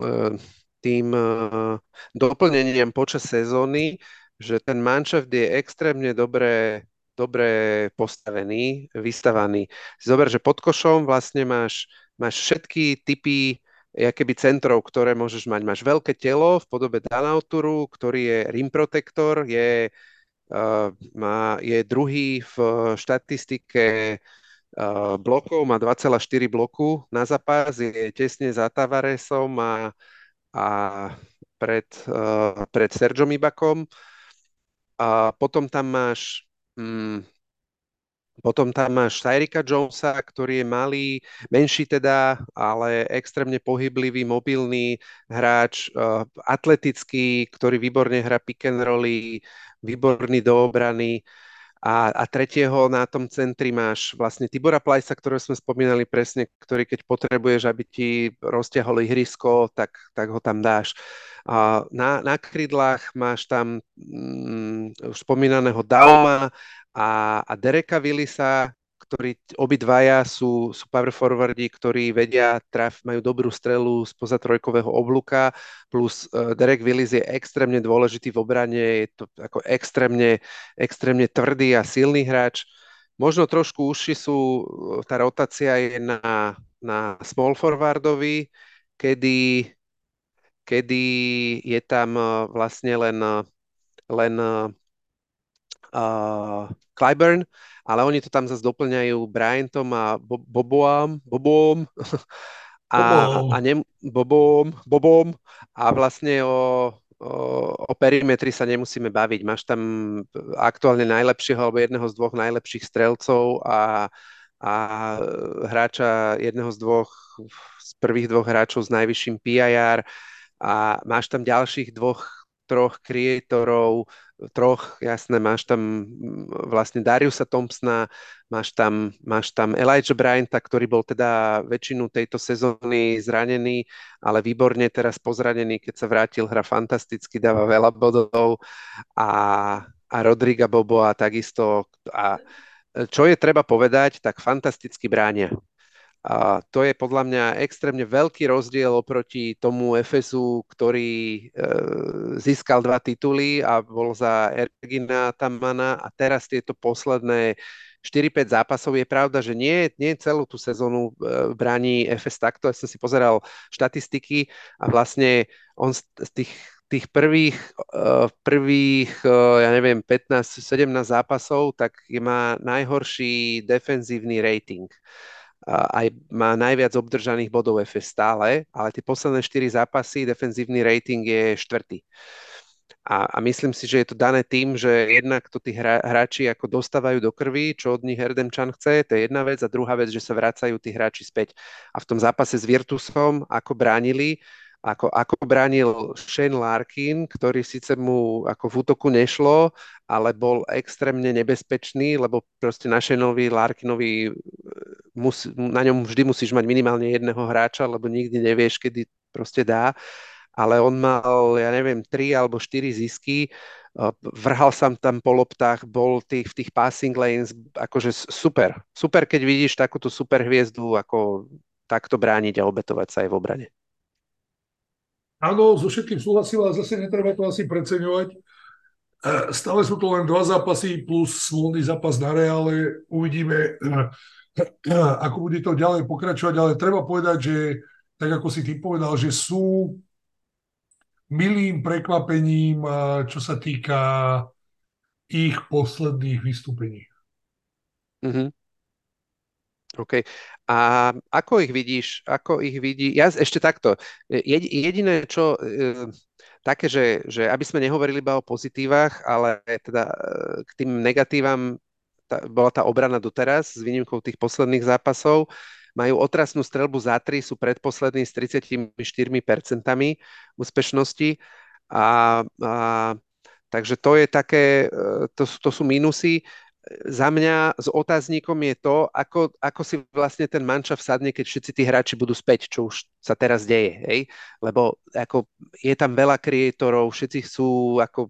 uh, tým uh, doplneniam počas sezóny, že ten manšaft je extrémne dobre, dobre postavený, vystavaný. Zober, že pod košom vlastne máš, máš všetky typy keby centrov, ktoré môžeš mať. Máš veľké telo v podobe Danauturu, ktorý je rim protector, je má, je druhý v štatistike blokov, má 2,4 bloku na zápas, je tesne za Tavaresom a, a pred, pred Sergom Ibakom. A potom tam máš mm, potom tam máš Tyrika Jonesa, ktorý je malý, menší teda, ale extrémne pohyblivý, mobilný hráč, uh, atletický, ktorý výborne hrá pick and rolly, výborný do obrany. A, a tretieho na tom centri máš vlastne Tibora Plajsa, ktorého sme spomínali presne, ktorý keď potrebuješ, aby ti rozťahol ihrisko, tak, tak ho tam dáš. A na, na krídlach máš tam mm, už spomínaného Dauma a, a Dereka Willisa, ktorí obidvaja sú, sú power forwardi, ktorí vedia, traf, majú dobrú strelu spoza trojkového oblúka, plus uh, Derek Willis je extrémne dôležitý v obrane, je to ako extrémne, extrémne tvrdý a silný hráč. Možno trošku užší sú, tá rotácia je na, na small forwardovi, kedy, kedy je tam vlastne len, len uh, Clyburn, ale oni to tam zase doplňajú Bryantom a Bobom, Bobom *laughs* a, a ne, Bobom, Bobom a vlastne o, o, o perimetri sa nemusíme baviť. Máš tam aktuálne najlepšieho alebo jedného z dvoch najlepších strelcov a, a hráča jedného z dvoch z prvých dvoch hráčov s najvyšším PIR a máš tam ďalších dvoch troch kreatorov, troch, jasné, máš tam mm, vlastne Dariusa Thompsona, máš tam, máš tam Elijah Bryanta, ktorý bol teda väčšinu tejto sezóny zranený, ale výborne teraz pozranený, keď sa vrátil, hra fantasticky, dáva veľa bodov a, a Rodriga a takisto a čo je treba povedať, tak fantasticky bránia. A to je podľa mňa extrémne veľký rozdiel oproti tomu FSU, ktorý e, získal dva tituly a bol za Ergina Tamana a teraz tieto posledné 4-5 zápasov. Je pravda, že nie, nie celú tú sezónu e, bráni FS takto. Ja som si pozeral štatistiky a vlastne on z, z tých tých prvých, uh, prvých uh, ja neviem, 15-17 zápasov, tak má najhorší defenzívny rating aj má najviac obdržaných bodov FS stále, ale tie posledné 4 zápasy, defenzívny rating je štvrtý. A, a myslím si, že je to dané tým, že jednak to tí hra, hráči ako dostávajú do krvi, čo od nich Herdemčan chce, to je jedna vec, a druhá vec, že sa vracajú tí hráči späť. A v tom zápase s Virtusom, ako bránili, ako, ako bránil Shane Larkin, ktorý síce mu ako v útoku nešlo, ale bol extrémne nebezpečný, lebo proste na Shaneovi Larkinovi e, mus, na ňom vždy musíš mať minimálne jedného hráča, lebo nikdy nevieš, kedy proste dá. Ale on mal, ja neviem, tri alebo štyri zisky, vrhal sa tam po loptách, bol tých, v tých passing lanes, akože super. Super, keď vidíš takúto super hviezdu, ako takto brániť a obetovať sa aj v obrane. Áno, so všetkým súhlasím, ale zase netreba to asi preceňovať. E, stále sú to len dva zápasy plus smolný zápas na Reále. Uvidíme, e, ako bude to ďalej pokračovať, ale treba povedať, že tak ako si ty povedal, že sú milým prekvapením, čo sa týka ich posledných vystúpení. Mm-hmm. OK. A ako ich vidíš? Ako ich vidí? Ja ešte takto. Jediné, čo e, také, že, že aby sme nehovorili iba o pozitívach, ale teda e, k tým negatívam tá, bola tá obrana doteraz s výnimkou tých posledných zápasov. Majú otrasnú strelbu za tri, sú predposlední s 34% úspešnosti. A, a, takže to je také, e, to, to sú mínusy za mňa s otáznikom je to, ako, ako si vlastne ten manča vsadne, keď všetci tí hráči budú späť, čo už sa teraz deje, hej? Lebo ako je tam veľa kreatorov, všetci chcú ako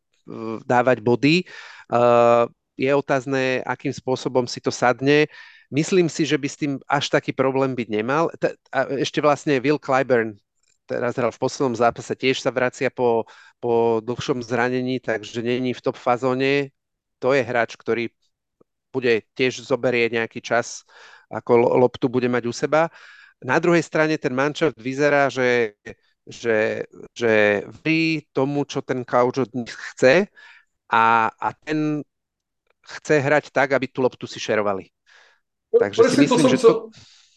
dávať body. Uh, je otázne, akým spôsobom si to sadne. Myslím si, že by s tým až taký problém byť nemal. A ešte vlastne Will Clyburn teraz hral v poslednom zápase, tiež sa vracia po, po dlhšom zranení, takže není v top fazóne. To je hráč, ktorý bude tiež zoberie nejaký čas, ako loptu bude mať u seba. Na druhej strane ten manšaft vyzerá, že, že, že verí tomu, čo ten kauč od nich chce a, a ten chce hrať tak, aby tú loptu si šerovali. Takže Presne si myslím, to že to...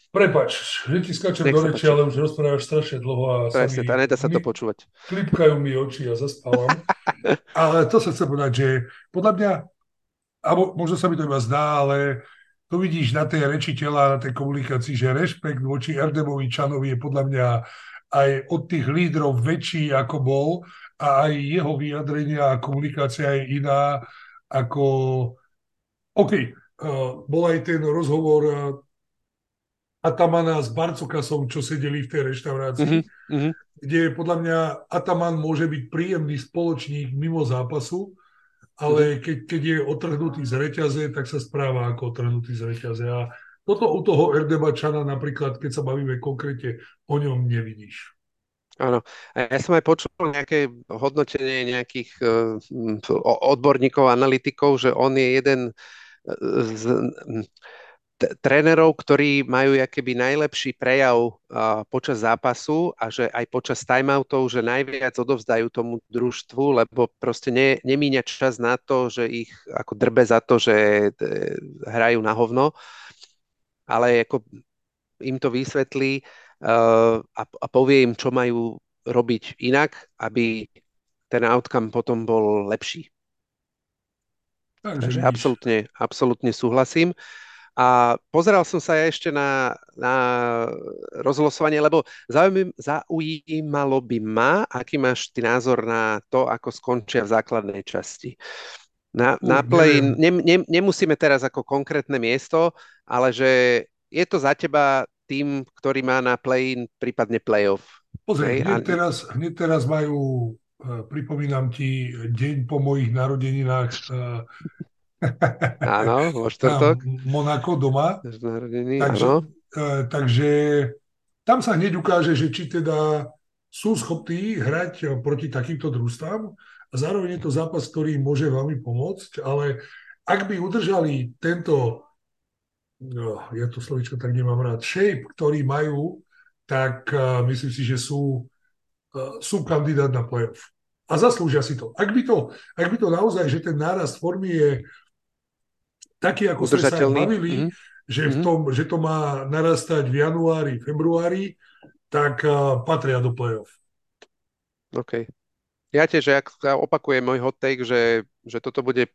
Prepač, že ti skáčem do reči, ale už rozprávaš strašne dlho a Presne, mi... nedá sa to počúvať. Klipkajú mi oči a zaspávam. *laughs* ale to sa chcem povedať, že podľa mňa, alebo možno sa mi to iba zdá, ale to vidíš na tej reči tela, na tej komunikácii, že rešpekt voči Erdemovi Čanovi je podľa mňa aj od tých lídrov väčší, ako bol a aj jeho vyjadrenia a komunikácia je iná ako... OK, uh, bol aj ten rozhovor uh, Atamana s Barcokasom, čo sedeli v tej reštaurácii, mm-hmm. kde podľa mňa Ataman môže byť príjemný spoločník mimo zápasu, ale mm-hmm. keď, keď je otrhnutý z reťaze, tak sa správa ako otrhnutý z reťaze. A toto u toho Erdebačana napríklad, keď sa bavíme konkrétne, o ňom nevidíš. Áno. Ja som aj počul nejaké hodnotenie nejakých uh, odborníkov, analytikov, že on je jeden z t- trénerov, ktorí majú keby najlepší prejav uh, počas zápasu a že aj počas timeoutov, že najviac odovzdajú tomu družstvu, lebo proste ne, nemíňa čas na to, že ich ako drbe za to, že uh, hrajú na hovno, ale ako im to vysvetlí a, a povie im, čo majú robiť inak, aby ten outcome potom bol lepší. Takže, Takže absolútne, absolútne súhlasím. A pozeral som sa ešte na, na rozlosovanie, lebo zaujímalo by ma, aký máš ty názor na to, ako skončia v základnej časti. Na, na play ne, ne, nemusíme teraz ako konkrétne miesto, ale že je to za teba tým, ktorý má na play prípadne playoff. Pozri, hneď, a... teraz, hneď teraz majú, uh, pripomínam ti, deň po mojich narodeninách uh, *laughs* Áno, vo štvrtok. Monako doma. takže, áno. E, takže tam sa hneď ukáže, že či teda sú schopní hrať proti takýmto družstvám a zároveň je to zápas, ktorý môže veľmi pomôcť, ale ak by udržali tento, no, ja to slovičko tak nemám rád, shape, ktorý majú, tak uh, myslím si, že sú, uh, sú kandidát na playoff. A zaslúžia si to. Ak by to, ak by to naozaj, že ten nárast formy je taký, ako sme sa bavili, mm-hmm. že, v mhm. tom, že to má narastať v januári, februári, tak uh, patria do play-off. OK. Ja tiež ja opakujem môj hot take, že, že toto bude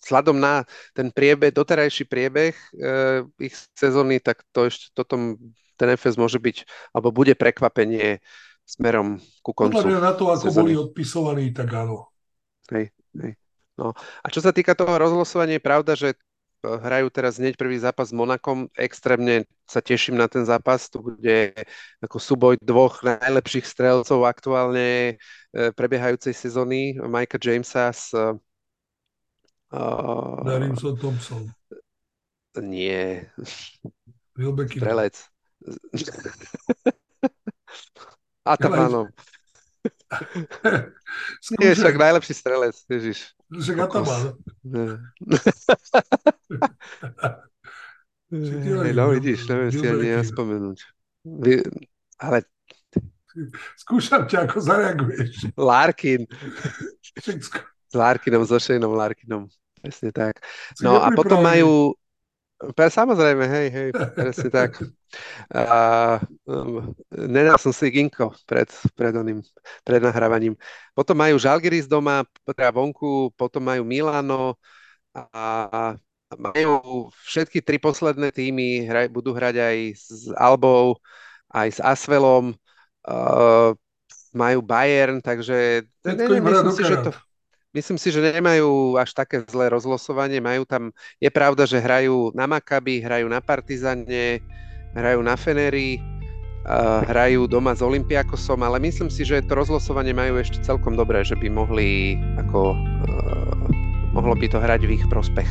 sladom na ten priebeh, doterajší priebeh uh, ich sezóny, tak to ešte toto ten FS môže byť, alebo bude prekvapenie smerom ku koncu. Podľa na to, ako sezóny. boli odpisovaní, tak áno. Hej, hej. No. A čo sa týka toho rozlosovania, je pravda, že hrajú teraz hneď prvý zápas s Monakom. Extrémne sa teším na ten zápas. To bude ako súboj dvoch najlepších strelcov aktuálne e, prebiehajúcej sezóny. Mike'a Jamesa s... Uh, Darimson Thompson. Nie. Wilbekin. Strelec. Atamanov. *laughs* Nie, však najlepší strelec, ježiš. Však Ataman. Hey, no vidíš, neviem si ani ja spomenúť. Ale... Skúšam ťa, ako zareaguješ. Larkin. S Larkinom, so Shaneom Larkinom. Presne tak. No a potom majú... Samozrejme, hej, hej, presne tak. A, um, nedal som si ginko pred, pred, oným, pred nahrávaním. Potom majú Žalgiris doma, teda vonku, potom majú Milano, a majú všetky tri posledné týmy, hraj, budú hrať aj s Albou, aj s Asvelom, uh, majú Bayern, takže ne, ne, myslím, si, že to, myslím si, že nemajú až také zlé rozlosovanie. Majú tam, je pravda, že hrajú na Makabi, hrajú na Partizane, hrajú na Fenery, hrajú doma s Olympiakosom, ale myslím si, že to rozlosovanie majú ešte celkom dobré, že by mohli ako uh, mohlo by to hrať v ich prospech.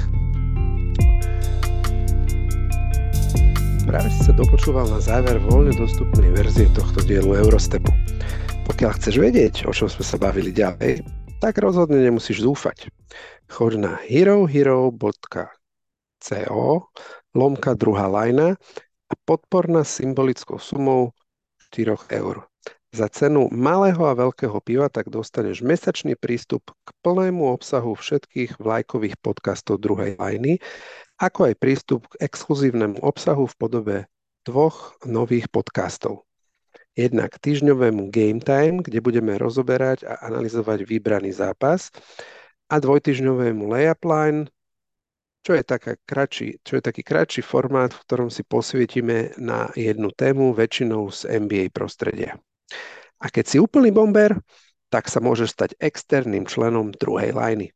Práve si sa dopočúval na záver voľne dostupnej verzie tohto dielu Eurostepu. Pokiaľ chceš vedieť, o čom sme sa bavili ďalej, tak rozhodne nemusíš zúfať. Choď na herohero.co lomka druhá lajna a podpor nás symbolickou sumou 4 eur. Za cenu malého a veľkého piva tak dostaneš mesačný prístup k plnému obsahu všetkých vlajkových podcastov druhej lajny, ako aj prístup k exkluzívnemu obsahu v podobe dvoch nových podcastov. Jednak týždňovému Game Time, kde budeme rozoberať a analyzovať vybraný zápas a dvojtyžňovému Layup Line, čo je, taká kratší, čo je taký kratší formát, v ktorom si posvietime na jednu tému, väčšinou z NBA prostredia. A keď si úplný bomber, tak sa môžeš stať externým členom druhej lajny.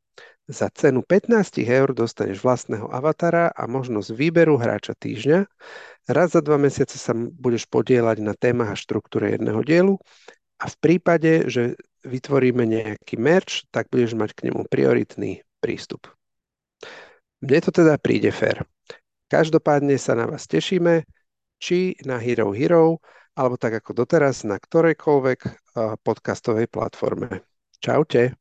Za cenu 15 eur dostaneš vlastného avatara a možnosť výberu hráča týždňa, Raz za dva mesiace sa budeš podielať na témach a štruktúre jedného dielu a v prípade, že vytvoríme nejaký merch, tak budeš mať k nemu prioritný prístup. Mne to teda príde fér. Každopádne sa na vás tešíme, či na Hero Hero, alebo tak ako doteraz na ktorejkoľvek podcastovej platforme. Čaute.